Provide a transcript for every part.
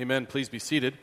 Amen. Please be seated.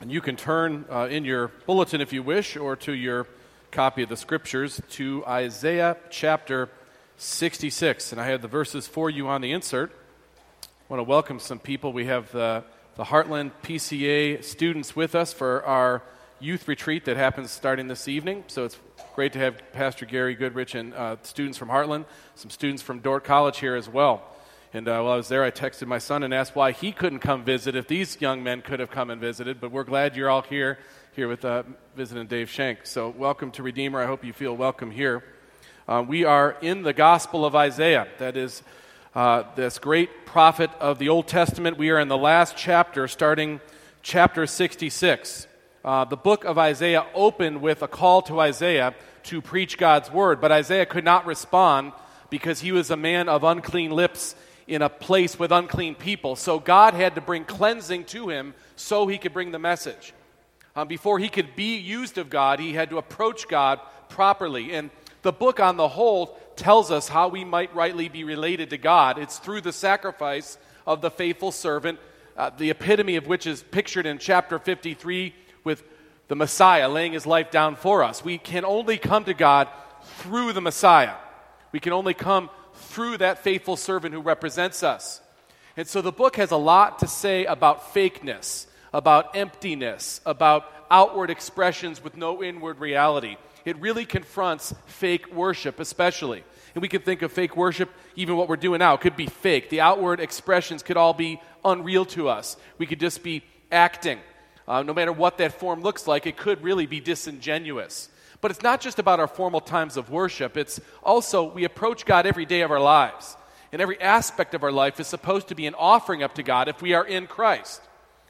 And you can turn uh, in your bulletin if you wish, or to your copy of the scriptures, to Isaiah chapter 66. And I have the verses for you on the insert. I want to welcome some people. We have the, the Heartland PCA students with us for our youth retreat that happens starting this evening. So it's great to have Pastor Gary Goodrich and uh, students from Heartland, some students from Dordt College here as well. And uh, while I was there, I texted my son and asked why he couldn't come visit if these young men could have come and visited. But we're glad you're all here, here with uh, visiting Dave Shank. So welcome to Redeemer. I hope you feel welcome here. Uh, we are in the Gospel of Isaiah. That is uh, this great prophet of the Old Testament. We are in the last chapter, starting chapter 66. Uh, the book of Isaiah opened with a call to Isaiah to preach God's word, but Isaiah could not respond because he was a man of unclean lips in a place with unclean people. So God had to bring cleansing to him so he could bring the message. Um, before he could be used of God, he had to approach God properly. And the book on the whole tells us how we might rightly be related to God. It's through the sacrifice of the faithful servant, uh, the epitome of which is pictured in chapter 53 with the Messiah laying his life down for us. We can only come to God through the Messiah. We can only come through that faithful servant who represents us. And so the book has a lot to say about fakeness, about emptiness, about outward expressions with no inward reality. It really confronts fake worship, especially. And we can think of fake worship, even what we're doing now, could be fake. The outward expressions could all be unreal to us. We could just be acting. Uh, no matter what that form looks like, it could really be disingenuous. But it's not just about our formal times of worship, it's also we approach God every day of our lives. And every aspect of our life is supposed to be an offering up to God if we are in Christ.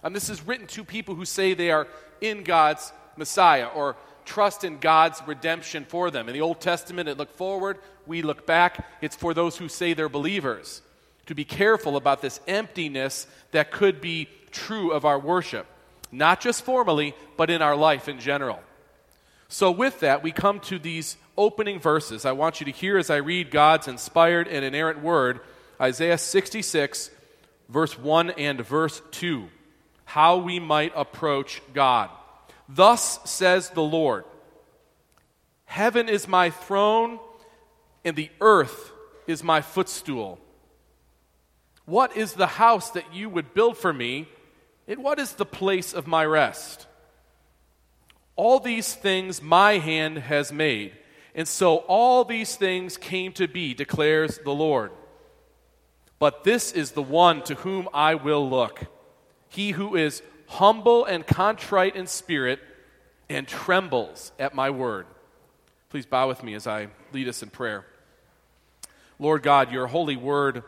And this is written to people who say they are in God's Messiah or trust in God's redemption for them. In the Old Testament, it looked forward, we look back. It's for those who say they're believers to be careful about this emptiness that could be true of our worship, not just formally, but in our life in general. So, with that, we come to these opening verses. I want you to hear as I read God's inspired and inerrant word, Isaiah 66, verse 1 and verse 2. How we might approach God. Thus says the Lord Heaven is my throne, and the earth is my footstool. What is the house that you would build for me, and what is the place of my rest? All these things my hand has made. And so all these things came to be, declares the Lord. But this is the one to whom I will look he who is humble and contrite in spirit and trembles at my word. Please bow with me as I lead us in prayer. Lord God, your holy word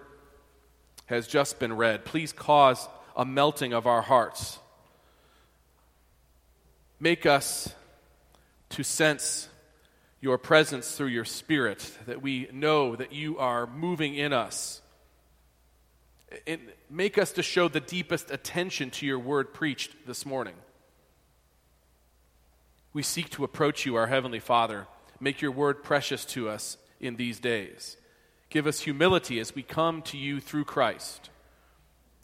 has just been read. Please cause a melting of our hearts Make us to sense your presence through your Spirit, that we know that you are moving in us. And make us to show the deepest attention to your word preached this morning. We seek to approach you, our Heavenly Father. Make your word precious to us in these days. Give us humility as we come to you through Christ.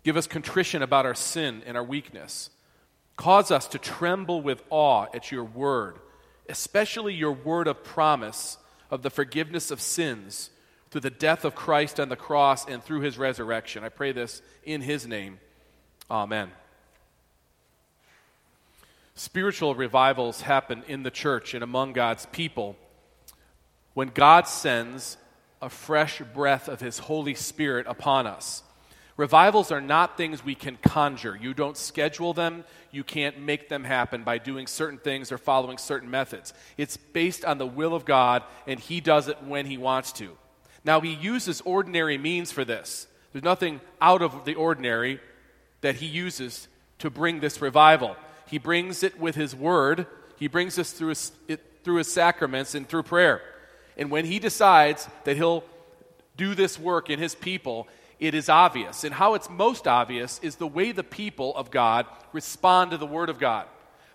Give us contrition about our sin and our weakness. Cause us to tremble with awe at your word, especially your word of promise of the forgiveness of sins through the death of Christ on the cross and through his resurrection. I pray this in his name. Amen. Spiritual revivals happen in the church and among God's people when God sends a fresh breath of his Holy Spirit upon us. Revivals are not things we can conjure. You don't schedule them, you can't make them happen by doing certain things or following certain methods. It's based on the will of God, and He does it when He wants to. Now, He uses ordinary means for this. There's nothing out of the ordinary that He uses to bring this revival. He brings it with His Word, He brings us through his, it, through His sacraments and through prayer. And when He decides that He'll do this work in His people, it is obvious. And how it's most obvious is the way the people of God respond to the Word of God.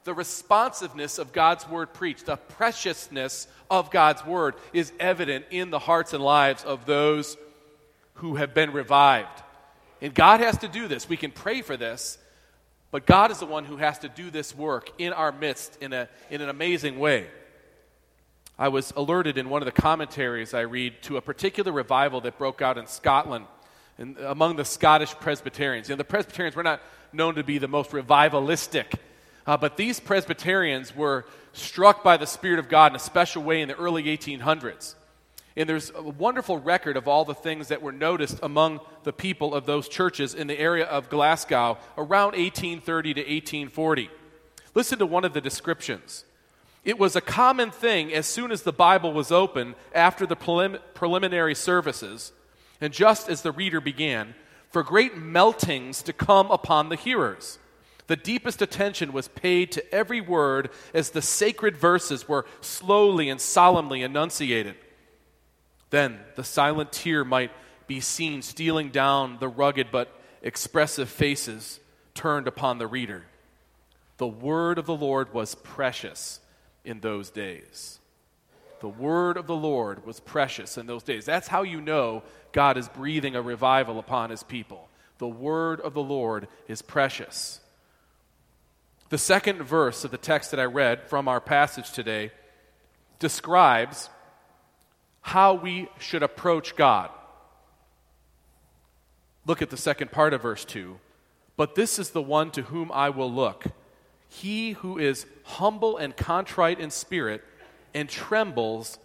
The responsiveness of God's Word preached, the preciousness of God's Word is evident in the hearts and lives of those who have been revived. And God has to do this. We can pray for this, but God is the one who has to do this work in our midst in, a, in an amazing way. I was alerted in one of the commentaries I read to a particular revival that broke out in Scotland and among the Scottish Presbyterians. You know, the Presbyterians were not known to be the most revivalistic, uh, but these Presbyterians were struck by the Spirit of God in a special way in the early 1800s. And there's a wonderful record of all the things that were noticed among the people of those churches in the area of Glasgow around 1830 to 1840. Listen to one of the descriptions. It was a common thing as soon as the Bible was open after the prelim- preliminary services, and just as the reader began, for great meltings to come upon the hearers. The deepest attention was paid to every word as the sacred verses were slowly and solemnly enunciated. Then the silent tear might be seen stealing down the rugged but expressive faces turned upon the reader. The word of the Lord was precious in those days. The word of the Lord was precious in those days. That's how you know God is breathing a revival upon his people. The word of the Lord is precious. The second verse of the text that I read from our passage today describes how we should approach God. Look at the second part of verse 2. But this is the one to whom I will look, he who is humble and contrite in spirit and trembles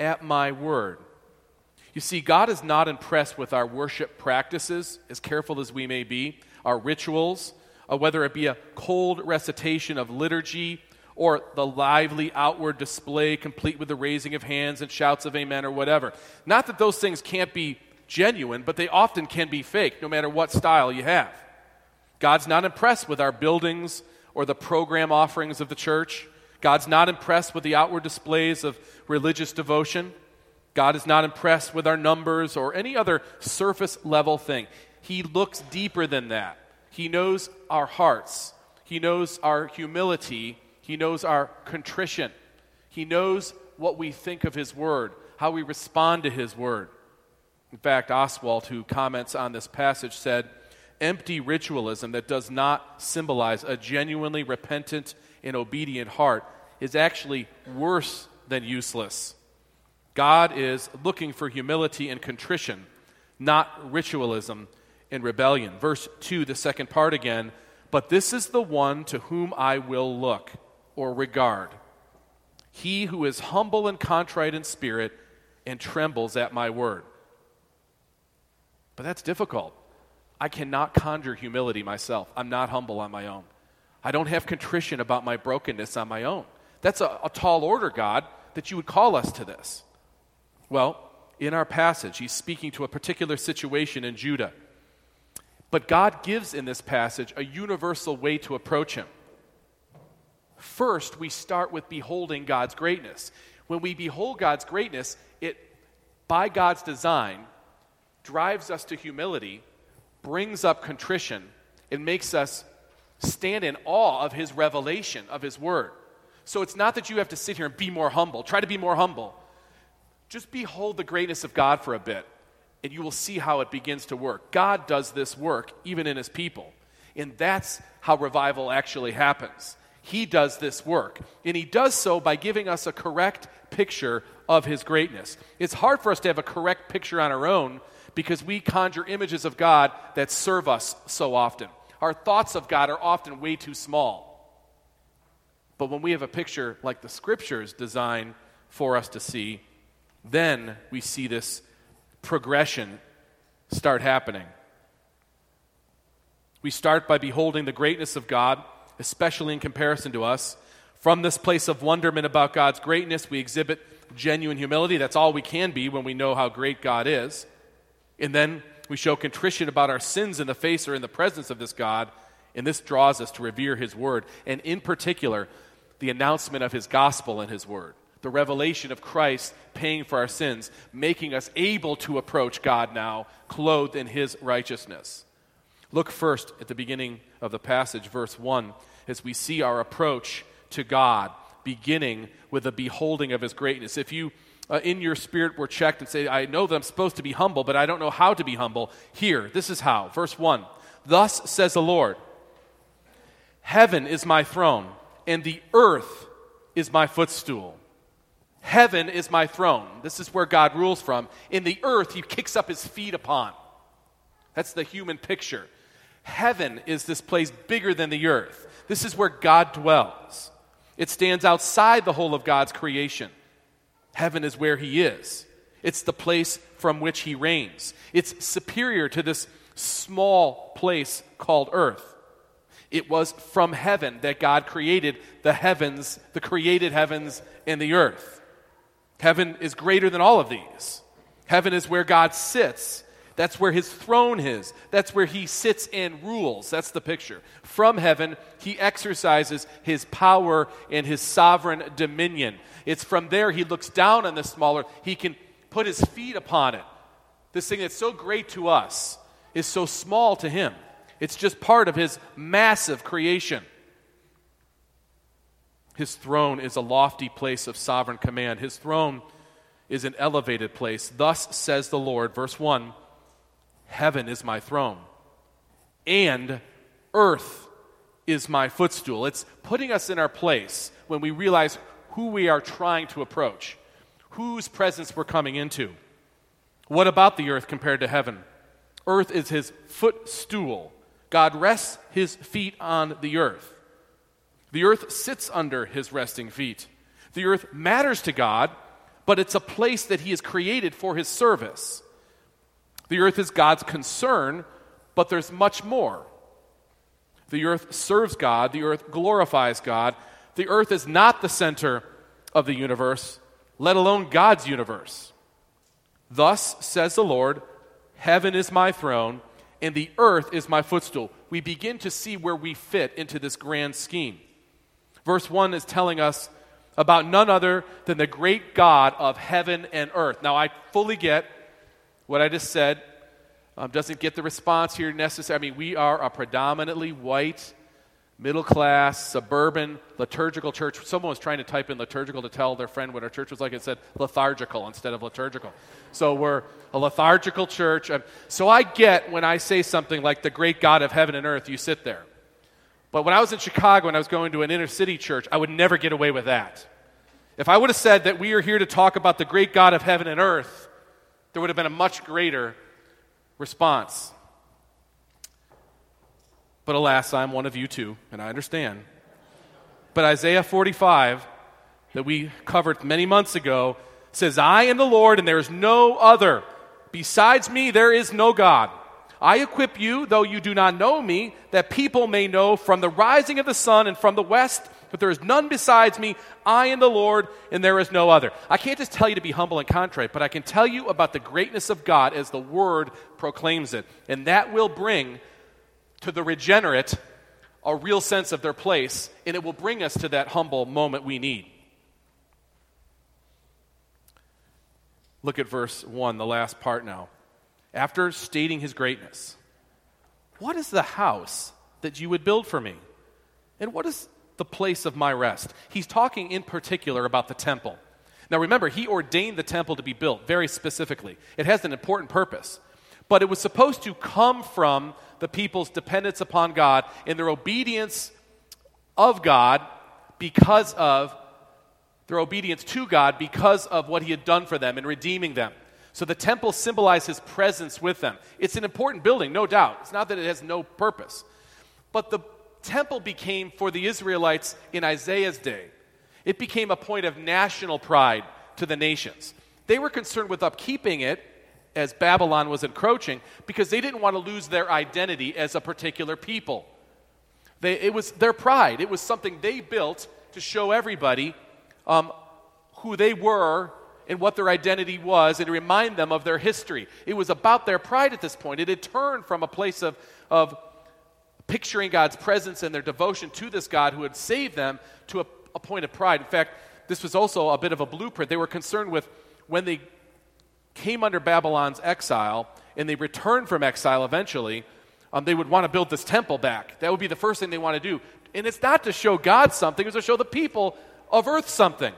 at my word. You see, God is not impressed with our worship practices, as careful as we may be, our rituals, uh, whether it be a cold recitation of liturgy or the lively outward display complete with the raising of hands and shouts of amen or whatever. Not that those things can't be genuine, but they often can be fake, no matter what style you have. God's not impressed with our buildings or the program offerings of the church. God's not impressed with the outward displays of religious devotion. God is not impressed with our numbers or any other surface level thing. He looks deeper than that. He knows our hearts, He knows our humility, he knows our contrition. He knows what we think of His Word, how we respond to His Word. In fact, Oswalt, who comments on this passage, said, Empty ritualism that does not symbolize a genuinely repentant and obedient heart is actually worse than useless. God is looking for humility and contrition, not ritualism and rebellion. Verse 2, the second part again, but this is the one to whom I will look or regard. He who is humble and contrite in spirit and trembles at my word. But that's difficult. I cannot conjure humility myself. I'm not humble on my own. I don't have contrition about my brokenness on my own. That's a, a tall order, God, that you would call us to this. Well, in our passage, he's speaking to a particular situation in Judah. But God gives in this passage a universal way to approach him. First, we start with beholding God's greatness. When we behold God's greatness, it, by God's design, drives us to humility, brings up contrition, and makes us stand in awe of His revelation, of His word. So it's not that you have to sit here and be more humble. Try to be more humble. Just behold the greatness of God for a bit, and you will see how it begins to work. God does this work even in His people. And that's how revival actually happens. He does this work. And He does so by giving us a correct picture of His greatness. It's hard for us to have a correct picture on our own because we conjure images of God that serve us so often. Our thoughts of God are often way too small. But when we have a picture like the Scriptures design for us to see, then we see this progression start happening. We start by beholding the greatness of God especially in comparison to us. From this place of wonderment about God's greatness, we exhibit genuine humility. That's all we can be when we know how great God is. And then we show contrition about our sins in the face or in the presence of this God, and this draws us to revere His Word, and in particular, the announcement of His gospel and His Word. The revelation of Christ paying for our sins, making us able to approach God now, clothed in His righteousness. Look first at the beginning of the passage, verse 1, as we see our approach to God, beginning with the beholding of his greatness. If you uh, in your spirit were checked and say, I know that I'm supposed to be humble, but I don't know how to be humble, here, this is how. Verse 1 Thus says the Lord Heaven is my throne, and the earth is my footstool. Heaven is my throne. This is where God rules from. In the earth, he kicks up his feet upon. That's the human picture. Heaven is this place bigger than the earth. This is where God dwells. It stands outside the whole of God's creation. Heaven is where he is. It's the place from which he reigns. It's superior to this small place called earth. It was from heaven that God created the heavens, the created heavens and the earth. Heaven is greater than all of these. Heaven is where God sits. That's where his throne is. That's where he sits and rules. That's the picture. From heaven, he exercises his power and his sovereign dominion. It's from there he looks down on the smaller, he can put his feet upon it. This thing that's so great to us is so small to him. It's just part of his massive creation. His throne is a lofty place of sovereign command. His throne is an elevated place. Thus says the Lord, verse 1 Heaven is my throne, and earth is my footstool. It's putting us in our place when we realize who we are trying to approach, whose presence we're coming into. What about the earth compared to heaven? Earth is his footstool. God rests his feet on the earth. The earth sits under his resting feet. The earth matters to God, but it's a place that he has created for his service. The earth is God's concern, but there's much more. The earth serves God, the earth glorifies God, the earth is not the center of the universe, let alone God's universe. Thus says the Lord Heaven is my throne, and the earth is my footstool. We begin to see where we fit into this grand scheme. Verse 1 is telling us about none other than the great God of heaven and earth. Now, I fully get what I just said. Um, doesn't get the response here necessary. I mean, we are a predominantly white, middle class, suburban, liturgical church. Someone was trying to type in liturgical to tell their friend what our church was like. It said lethargical instead of liturgical. So we're a lethargical church. So I get when I say something like the great God of heaven and earth, you sit there. But when I was in Chicago and I was going to an inner city church, I would never get away with that. If I would have said that we are here to talk about the great God of heaven and earth, there would have been a much greater response. But alas, I'm one of you too, and I understand. But Isaiah 45, that we covered many months ago, says, I am the Lord, and there is no other. Besides me, there is no God. I equip you, though you do not know me, that people may know from the rising of the sun and from the west that there is none besides me. I am the Lord, and there is no other. I can't just tell you to be humble and contrite, but I can tell you about the greatness of God as the word proclaims it. And that will bring to the regenerate a real sense of their place, and it will bring us to that humble moment we need. Look at verse 1, the last part now. After stating his greatness, what is the house that you would build for me? And what is the place of my rest? He's talking in particular about the temple. Now remember, he ordained the temple to be built very specifically. It has an important purpose. But it was supposed to come from the people's dependence upon God and their obedience of God because of their obedience to God because of what he had done for them in redeeming them. So the temple symbolized his presence with them. It's an important building, no doubt. It's not that it has no purpose. But the temple became, for the Israelites in Isaiah's day, it became a point of national pride to the nations. They were concerned with upkeeping it as Babylon was encroaching because they didn't want to lose their identity as a particular people. They, it was their pride. It was something they built to show everybody um, who they were and what their identity was and remind them of their history. It was about their pride at this point. It had turned from a place of, of picturing God's presence and their devotion to this God who had saved them to a, a point of pride. In fact, this was also a bit of a blueprint. They were concerned with when they came under Babylon's exile and they returned from exile eventually, um, they would want to build this temple back. That would be the first thing they want to do. And it's not to show God something, it's to show the people of earth something.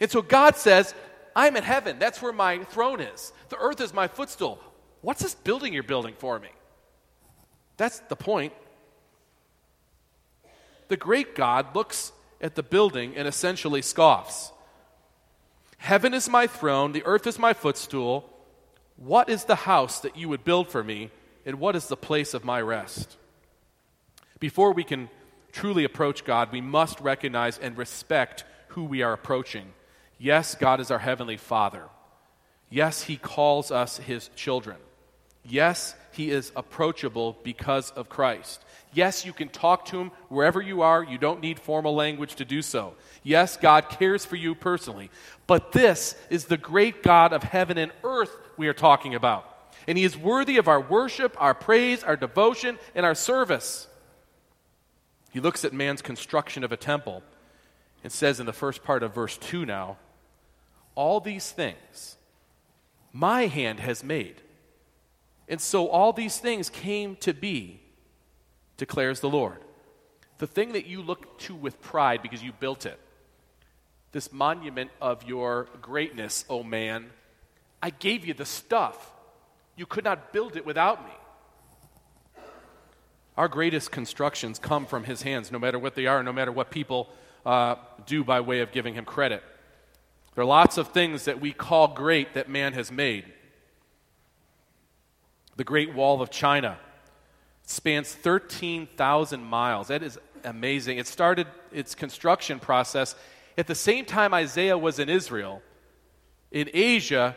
And so God says, I'm in heaven. That's where my throne is. The earth is my footstool. What's this building you're building for me? That's the point. The great God looks at the building and essentially scoffs. Heaven is my throne, the earth is my footstool. What is the house that you would build for me, and what is the place of my rest? Before we can truly approach God, we must recognize and respect who we are approaching. Yes, God is our Heavenly Father. Yes, He calls us His children. Yes, He is approachable because of Christ. Yes, you can talk to Him wherever you are. You don't need formal language to do so. Yes, God cares for you personally. But this is the great God of heaven and earth we are talking about. And He is worthy of our worship, our praise, our devotion, and our service. He looks at man's construction of a temple and says in the first part of verse 2 now, All these things my hand has made. And so all these things came to be, declares the Lord. The thing that you look to with pride because you built it, this monument of your greatness, O oh man, I gave you the stuff. You could not build it without me. Our greatest constructions come from his hands, no matter what they are, no matter what people uh, do by way of giving him credit. There are lots of things that we call great that man has made. The Great Wall of China spans 13,000 miles. That is amazing. It started its construction process at the same time Isaiah was in Israel. In Asia,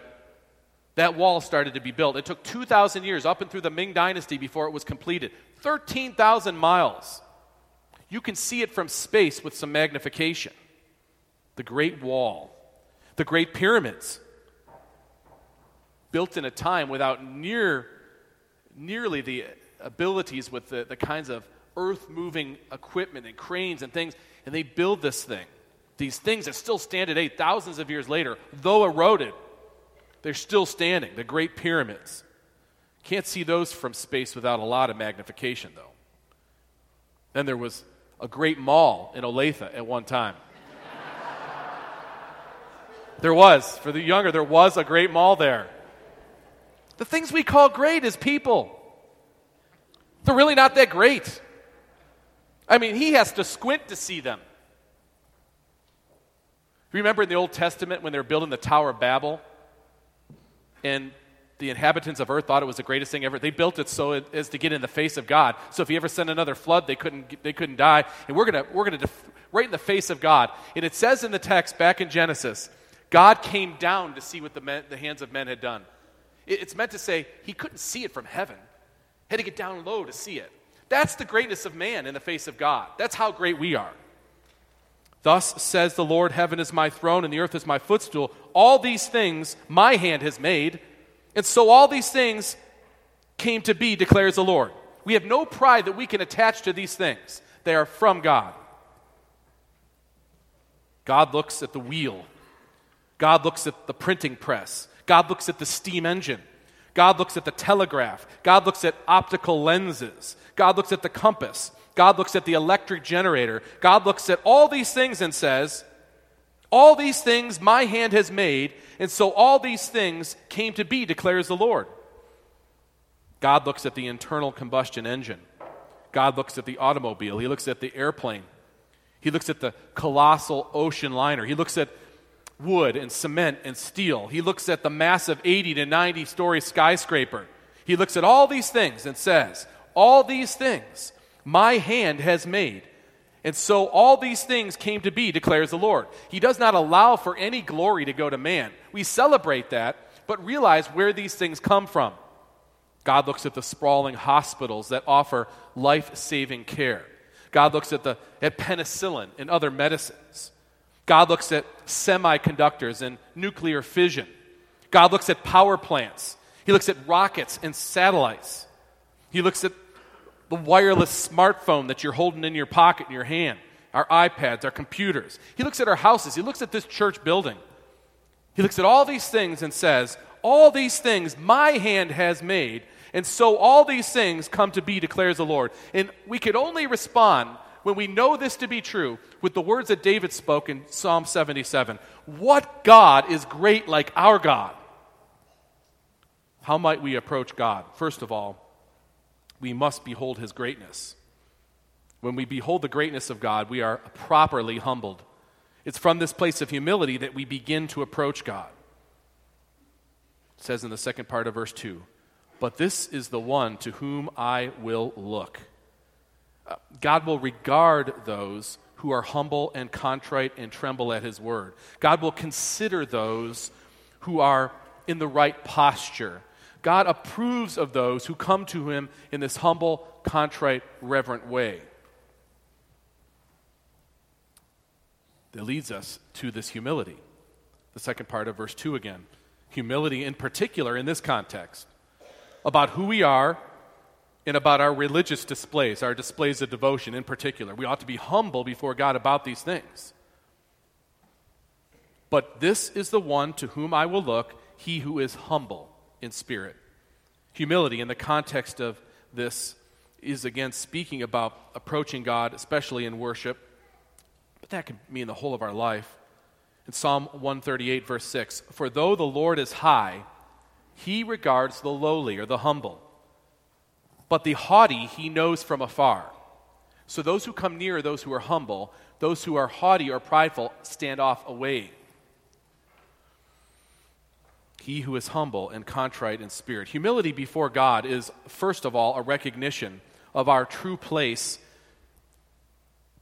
that wall started to be built. It took 2,000 years up and through the Ming Dynasty before it was completed. 13,000 miles. You can see it from space with some magnification. The Great Wall, the Great Pyramids, built in a time without near, nearly the abilities with the, the kinds of earth moving equipment and cranes and things, and they build this thing. These things that still stand today, thousands of years later, though eroded, they're still standing. The Great Pyramids. Can't see those from space without a lot of magnification, though. Then there was a great mall in Olathe at one time. There was. For the younger, there was a great mall there. The things we call great as people, they're really not that great. I mean, he has to squint to see them. Remember in the Old Testament when they were building the Tower of Babel? And the inhabitants of earth thought it was the greatest thing ever. They built it so it, as to get in the face of God. So if you ever sent another flood, they couldn't, they couldn't die. And we're going to, we're gonna def- right in the face of God. And it says in the text back in Genesis, God came down to see what the, men, the hands of men had done. It, it's meant to say he couldn't see it from heaven, had to get down low to see it. That's the greatness of man in the face of God. That's how great we are. Thus says the Lord, Heaven is my throne, and the earth is my footstool. All these things my hand has made. And so all these things came to be, declares the Lord. We have no pride that we can attach to these things, they are from God. God looks at the wheel, God looks at the printing press, God looks at the steam engine. God looks at the telegraph. God looks at optical lenses. God looks at the compass. God looks at the electric generator. God looks at all these things and says, All these things my hand has made, and so all these things came to be, declares the Lord. God looks at the internal combustion engine. God looks at the automobile. He looks at the airplane. He looks at the colossal ocean liner. He looks at wood and cement and steel. He looks at the massive 80 to 90 story skyscraper. He looks at all these things and says, All these things my hand has made. And so all these things came to be, declares the Lord. He does not allow for any glory to go to man. We celebrate that, but realize where these things come from. God looks at the sprawling hospitals that offer life saving care. God looks at, the, at penicillin and other medicines. God looks at semiconductors and nuclear fission. God looks at power plants. He looks at rockets and satellites. He looks at the wireless smartphone that you're holding in your pocket in your hand, our iPads, our computers. He looks at our houses. He looks at this church building. He looks at all these things and says, All these things my hand has made, and so all these things come to be, declares the Lord. And we could only respond when we know this to be true, with the words that David spoke in Psalm 77 What God is great like our God? How might we approach God? First of all, we must behold his greatness. When we behold the greatness of God, we are properly humbled. It's from this place of humility that we begin to approach God. It says in the second part of verse 2 But this is the one to whom I will look. God will regard those who are humble and contrite and tremble at his word. God will consider those who are in the right posture. God approves of those who come to him in this humble, contrite, reverent way. That leads us to this humility. The second part of verse 2 again. Humility, in particular, in this context, about who we are and about our religious displays, our displays of devotion in particular. We ought to be humble before God about these things. But this is the one to whom I will look, he who is humble in spirit. Humility, in the context of this, is again speaking about approaching God, especially in worship, but that could mean the whole of our life. In Psalm 138, verse 6 For though the Lord is high, he regards the lowly or the humble but the haughty he knows from afar. So those who come near are those who are humble, those who are haughty or prideful stand off away. He who is humble and contrite in spirit. Humility before God is, first of all, a recognition of our true place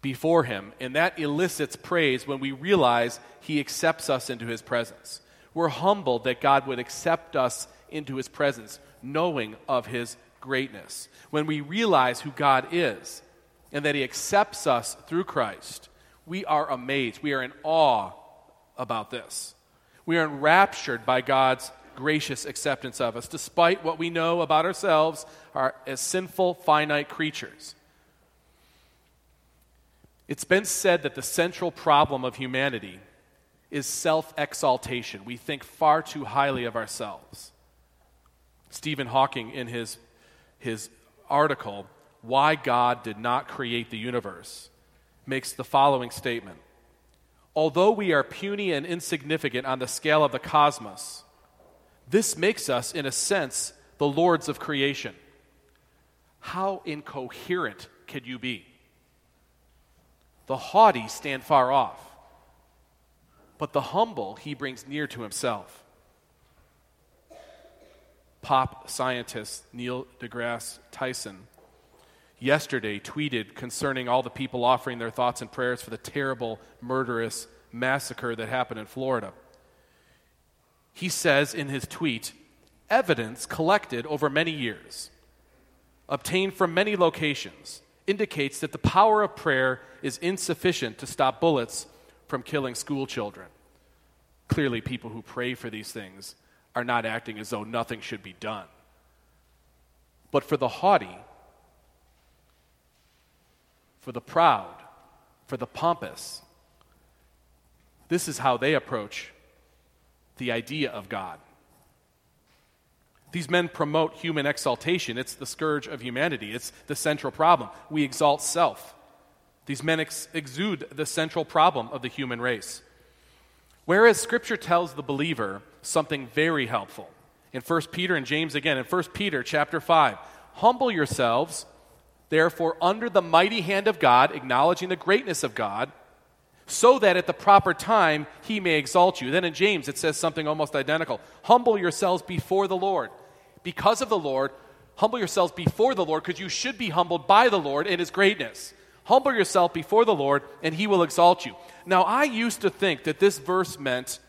before Him, and that elicits praise when we realize He accepts us into His presence. We're humbled that God would accept us into His presence, knowing of His greatness, when we realize who God is and that He accepts us through Christ, we are amazed. We are in awe about this. We are enraptured by God's gracious acceptance of us, despite what we know about ourselves are, as sinful, finite creatures. It's been said that the central problem of humanity is self exaltation. We think far too highly of ourselves. Stephen Hawking, in his his article, Why God Did Not Create the Universe, makes the following statement Although we are puny and insignificant on the scale of the cosmos, this makes us, in a sense, the lords of creation. How incoherent could you be? The haughty stand far off, but the humble he brings near to himself pop scientist Neil deGrasse Tyson yesterday tweeted concerning all the people offering their thoughts and prayers for the terrible, murderous massacre that happened in Florida. He says in his tweet evidence collected over many years, obtained from many locations, indicates that the power of prayer is insufficient to stop bullets from killing school children. Clearly, people who pray for these things are not acting as though nothing should be done. But for the haughty, for the proud, for the pompous, this is how they approach the idea of God. These men promote human exaltation. It's the scourge of humanity, it's the central problem. We exalt self. These men ex- exude the central problem of the human race. Whereas Scripture tells the believer something very helpful. In 1 Peter and James again, in 1 Peter chapter 5, humble yourselves, therefore, under the mighty hand of God, acknowledging the greatness of God, so that at the proper time he may exalt you. Then in James it says something almost identical Humble yourselves before the Lord. Because of the Lord, humble yourselves before the Lord, because you should be humbled by the Lord in his greatness. Humble yourself before the Lord, and he will exalt you. Now, I used to think that this verse meant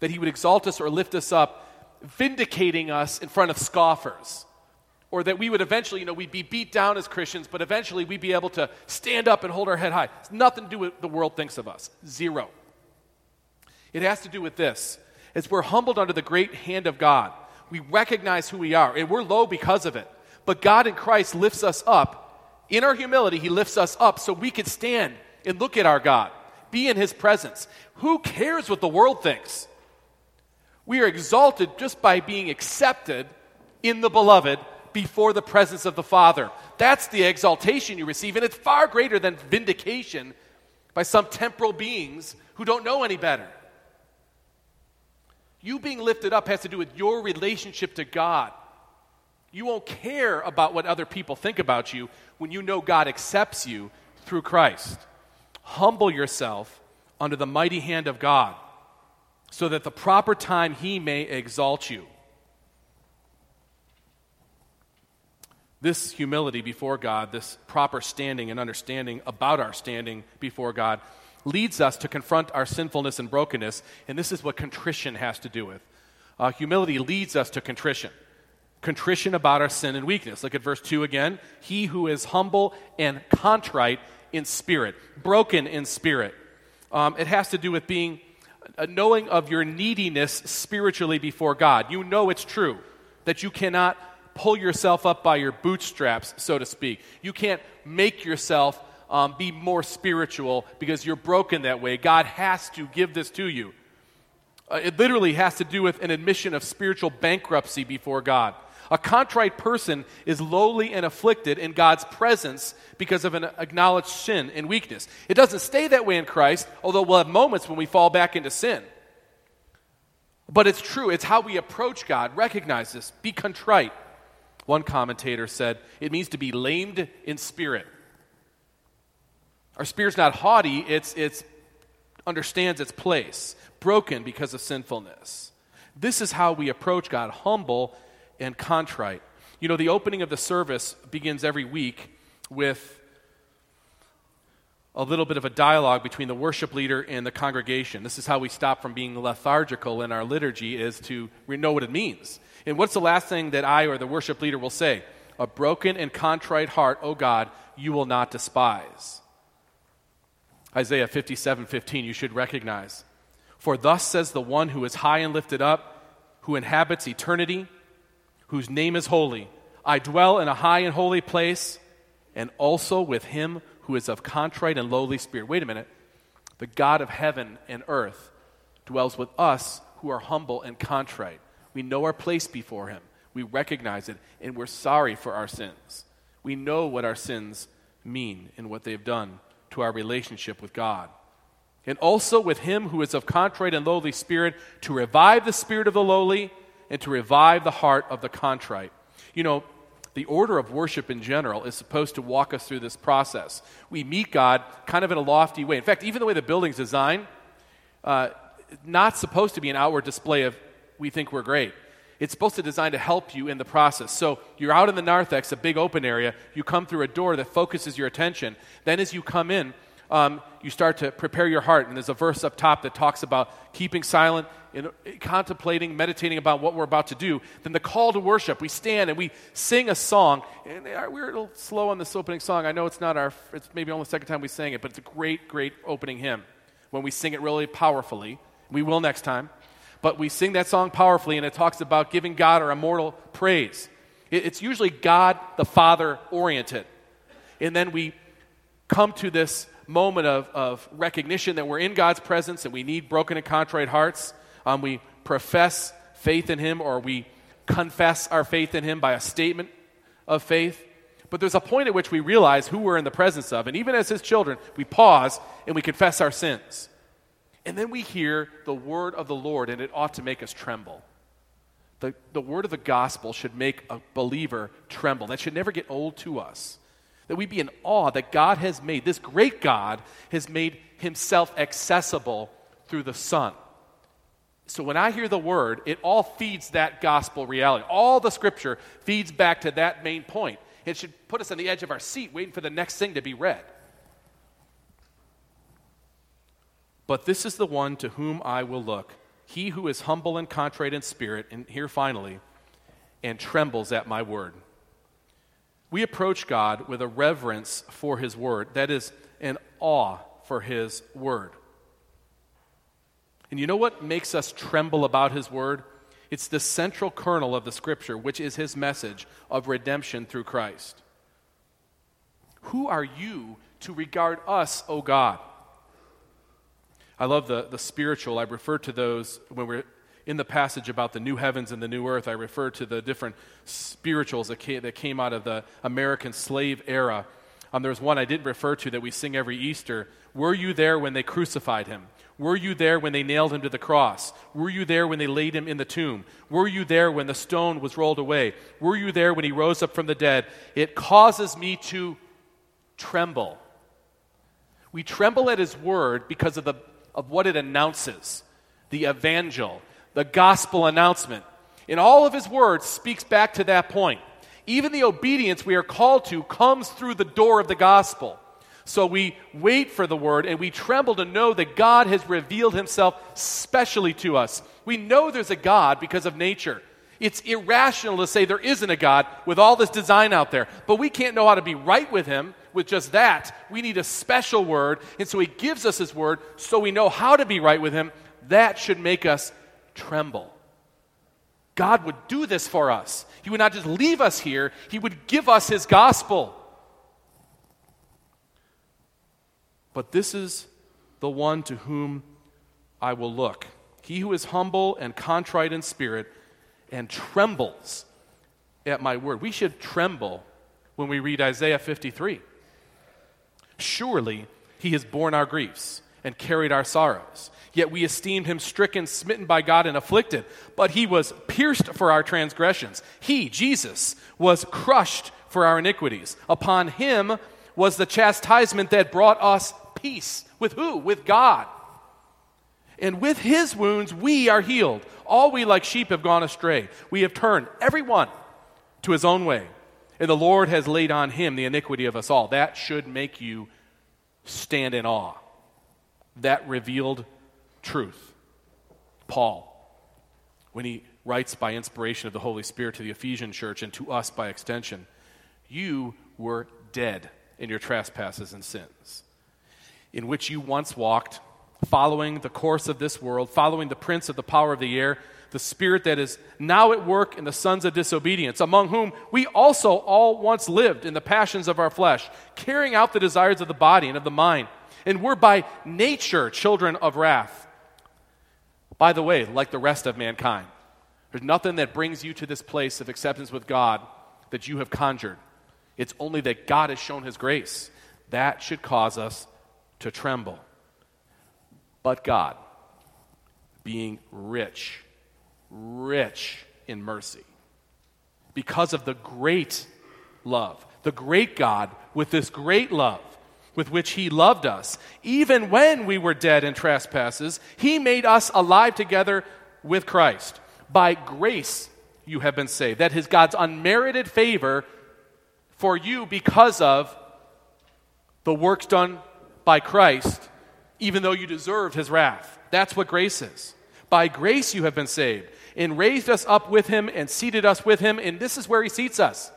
that he would exalt us or lift us up, vindicating us in front of scoffers. Or that we would eventually, you know, we'd be beat down as Christians, but eventually we'd be able to stand up and hold our head high. It's nothing to do with the world thinks of us. Zero. It has to do with this. As we're humbled under the great hand of God, we recognize who we are, and we're low because of it. But God in Christ lifts us up. In our humility, He lifts us up so we can stand and look at our God be in his presence. Who cares what the world thinks? We are exalted just by being accepted in the beloved before the presence of the Father. That's the exaltation you receive, and it's far greater than vindication by some temporal beings who don't know any better. You being lifted up has to do with your relationship to God. You won't care about what other people think about you when you know God accepts you through Christ. Humble yourself under the mighty hand of God so that the proper time he may exalt you. This humility before God, this proper standing and understanding about our standing before God, leads us to confront our sinfulness and brokenness, and this is what contrition has to do with. Uh, humility leads us to contrition. Contrition about our sin and weakness. Look at verse 2 again. He who is humble and contrite in spirit, broken in spirit. Um, it has to do with being a knowing of your neediness spiritually before God. You know it's true that you cannot pull yourself up by your bootstraps, so to speak. You can't make yourself um, be more spiritual because you're broken that way. God has to give this to you. Uh, it literally has to do with an admission of spiritual bankruptcy before God. A contrite person is lowly and afflicted in God's presence because of an acknowledged sin and weakness. It doesn't stay that way in Christ, although we'll have moments when we fall back into sin. But it's true. It's how we approach God. Recognize this. Be contrite. One commentator said it means to be lamed in spirit. Our spirit's not haughty, it's, it's understands its place, broken because of sinfulness. This is how we approach God, humble and contrite. You know, the opening of the service begins every week with a little bit of a dialogue between the worship leader and the congregation. This is how we stop from being lethargical in our liturgy is to know what it means. And what's the last thing that I or the worship leader will say? A broken and contrite heart, O God, you will not despise. Isaiah 57 15, you should recognize. For thus says the one who is high and lifted up, who inhabits eternity, whose name is holy. I dwell in a high and holy place, and also with him who is of contrite and lowly spirit. Wait a minute. The God of heaven and earth dwells with us who are humble and contrite. We know our place before him, we recognize it, and we're sorry for our sins. We know what our sins mean and what they've done to our relationship with God. And also with him who is of contrite and lowly spirit, to revive the spirit of the lowly and to revive the heart of the contrite. You know, the order of worship in general is supposed to walk us through this process. We meet God kind of in a lofty way. In fact, even the way the building's designed, uh, not supposed to be an outward display of we think we're great. It's supposed to design to help you in the process. So you're out in the narthex, a big open area. You come through a door that focuses your attention. Then as you come in, um, you start to prepare your heart. And there's a verse up top that talks about keeping silent, and contemplating, meditating about what we're about to do. Then the call to worship. We stand and we sing a song. And we're a little slow on this opening song. I know it's not our, it's maybe only the second time we sang it, but it's a great, great opening hymn when we sing it really powerfully. We will next time. But we sing that song powerfully, and it talks about giving God our immortal praise. It's usually God the Father oriented. And then we come to this moment of, of recognition that we're in God's presence and we need broken and contrite hearts. Um, we profess faith in Him or we confess our faith in Him by a statement of faith. But there's a point at which we realize who we're in the presence of. And even as His children, we pause and we confess our sins. And then we hear the word of the Lord, and it ought to make us tremble. The, the word of the gospel should make a believer tremble. That should never get old to us. That we be in awe that God has made, this great God has made himself accessible through the Son. So when I hear the word, it all feeds that gospel reality. All the scripture feeds back to that main point. It should put us on the edge of our seat waiting for the next thing to be read. But this is the one to whom I will look, he who is humble and contrite in spirit, and here finally, and trembles at my word. We approach God with a reverence for his word, that is, an awe for his word. And you know what makes us tremble about his word? It's the central kernel of the scripture, which is his message of redemption through Christ. Who are you to regard us, O God? I love the, the spiritual. I refer to those when we're in the passage about the new heavens and the new earth, I refer to the different spirituals that came, that came out of the American slave era. Um, there's one I didn't refer to that we sing every Easter. Were you there when they crucified him? Were you there when they nailed him to the cross? Were you there when they laid him in the tomb? Were you there when the stone was rolled away? Were you there when he rose up from the dead? It causes me to tremble. We tremble at his word because of, the, of what it announces the evangel, the gospel announcement. In all of his words speaks back to that point. Even the obedience we are called to comes through the door of the gospel. So we wait for the word and we tremble to know that God has revealed himself specially to us. We know there's a God because of nature. It's irrational to say there isn't a God with all this design out there, but we can't know how to be right with him with just that. We need a special word, and so he gives us his word so we know how to be right with him. That should make us tremble. God would do this for us. He would not just leave us here, He would give us His gospel. But this is the one to whom I will look. He who is humble and contrite in spirit and trembles at my word. We should tremble when we read Isaiah 53. Surely he has borne our griefs and carried our sorrows. Yet we esteemed him stricken, smitten by God, and afflicted. But he was pierced for our transgressions. He, Jesus, was crushed for our iniquities. Upon him was the chastisement that brought us peace. With who? With God. And with his wounds we are healed. All we like sheep have gone astray. We have turned, every one, to his own way. And the Lord has laid on him the iniquity of us all. That should make you stand in awe. That revealed truth. Paul, when he writes by inspiration of the Holy Spirit to the Ephesian church and to us by extension, you were dead in your trespasses and sins, in which you once walked, following the course of this world, following the prince of the power of the air, the spirit that is now at work in the sons of disobedience, among whom we also all once lived in the passions of our flesh, carrying out the desires of the body and of the mind, and we're by nature children of wrath by the way, like the rest of mankind, there's nothing that brings you to this place of acceptance with God that you have conjured. It's only that God has shown his grace. That should cause us to tremble. But God, being rich, rich in mercy, because of the great love, the great God with this great love, with which he loved us. Even when we were dead in trespasses, he made us alive together with Christ. By grace you have been saved. That is God's unmerited favor for you because of the works done by Christ, even though you deserved his wrath. That's what grace is. By grace you have been saved, and raised us up with him and seated us with him, and this is where he seats us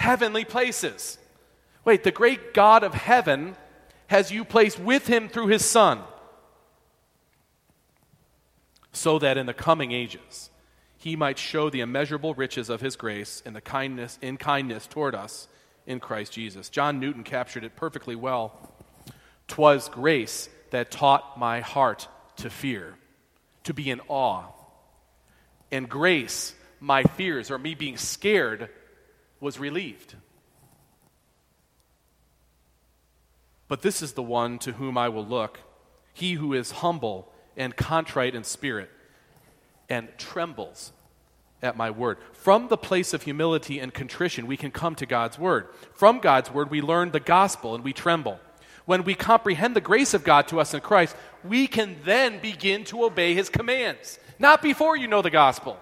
heavenly places. Wait, the great God of heaven has you placed with him through his Son, so that in the coming ages he might show the immeasurable riches of his grace and the kindness in kindness toward us in Christ Jesus. John Newton captured it perfectly well. Twas grace that taught my heart to fear, to be in awe. And grace, my fears or me being scared, was relieved. But this is the one to whom I will look, he who is humble and contrite in spirit and trembles at my word. From the place of humility and contrition, we can come to God's word. From God's word, we learn the gospel and we tremble. When we comprehend the grace of God to us in Christ, we can then begin to obey his commands, not before you know the gospel.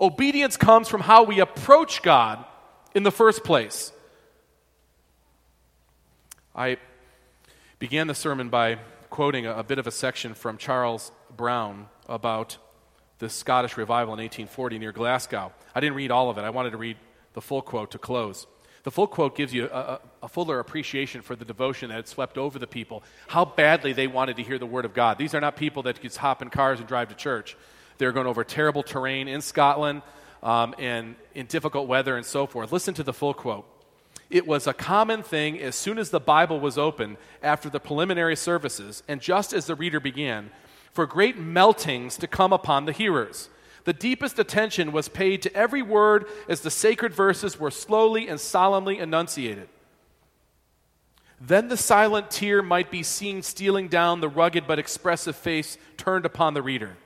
Obedience comes from how we approach God in the first place. I began the sermon by quoting a, a, bit of a section from Charles Brown about the Scottish revival in 1840 near Glasgow. I didn't read all of it, I wanted to read the full quote to close. The full quote gives you a, a, fuller appreciation for the devotion that had swept over the people, how badly they wanted to hear the Word of God. These are not people that just hop in cars and drive to church. They're going over terrible terrain in Scotland um, and in difficult weather and so forth. Listen to the full quote. It was a common thing as soon as the Bible was open after the preliminary services, and just as the reader began, for great meltings to come upon the hearers. The deepest attention was paid to every word as the sacred verses were slowly and solemnly enunciated. Then the silent tear might be seen stealing down the rugged but expressive face turned upon the reader.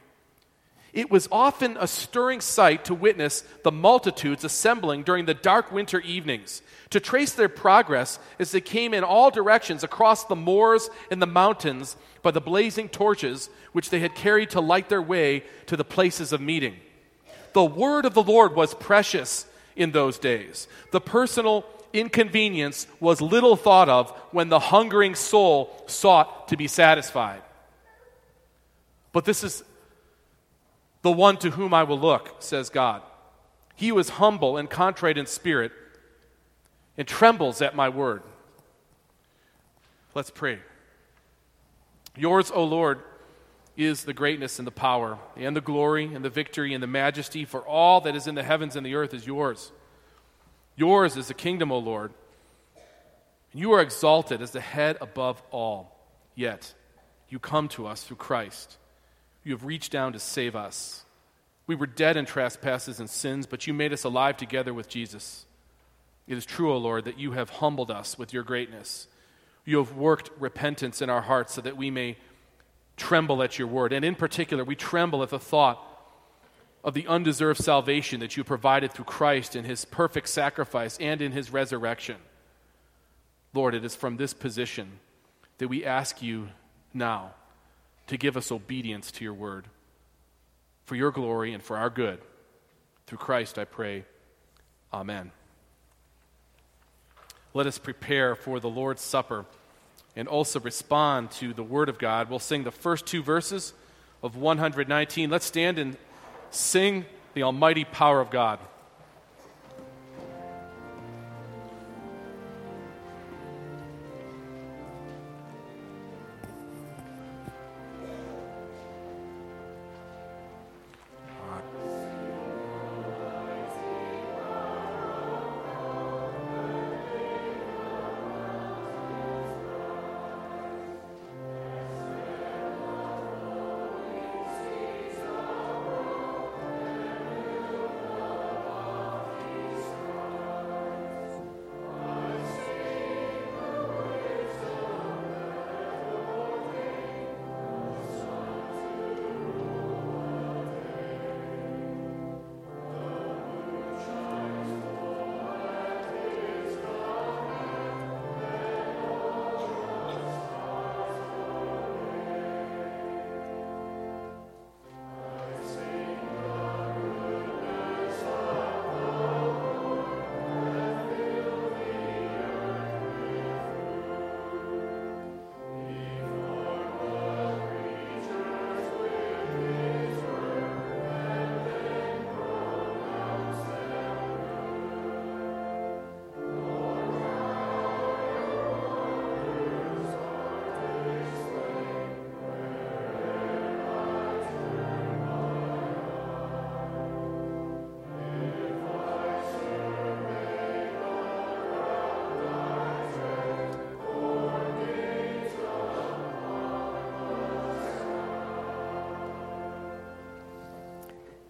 It was often a stirring sight to witness the multitudes assembling during the dark winter evenings, to trace their progress as they came in all directions across the moors and the mountains by the blazing torches which they had carried to light their way to the places of meeting. The word of the Lord was precious in those days. The personal inconvenience was little thought of when the hungering soul sought to be satisfied. But this is the one to whom I will look, says God. He who is humble and contrite in spirit and trembles at my word. Let's pray. Yours, O Lord, is the greatness and the power and the glory and the victory and the majesty, for all that is in the heavens and the earth is yours. Yours is the kingdom, O Lord. And you are exalted as the head above all. Yet, you come to us through Christ. You have reached down to save us. We were dead in trespasses and sins, but you made us alive together with Jesus. It is true, O Lord, that you have humbled us with your greatness. You have worked repentance in our hearts so that we may tremble at your word. And in particular, we tremble at the thought of the undeserved salvation that you provided through Christ in his perfect sacrifice and in his resurrection. Lord, it is from this position that we ask you now to give us obedience to your word. For your glory and for our good. Through Christ, I pray. Amen. Let us prepare for the Lord's Supper and also respond to the Word of God. We'll sing the first two verses of 119. Let's stand and sing the almighty power of God.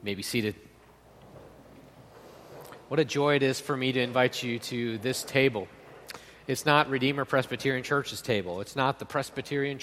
May be seated. What a joy it is for me to invite you to this table. It's not Redeemer Presbyterian Church's table. It's not the Presbyterian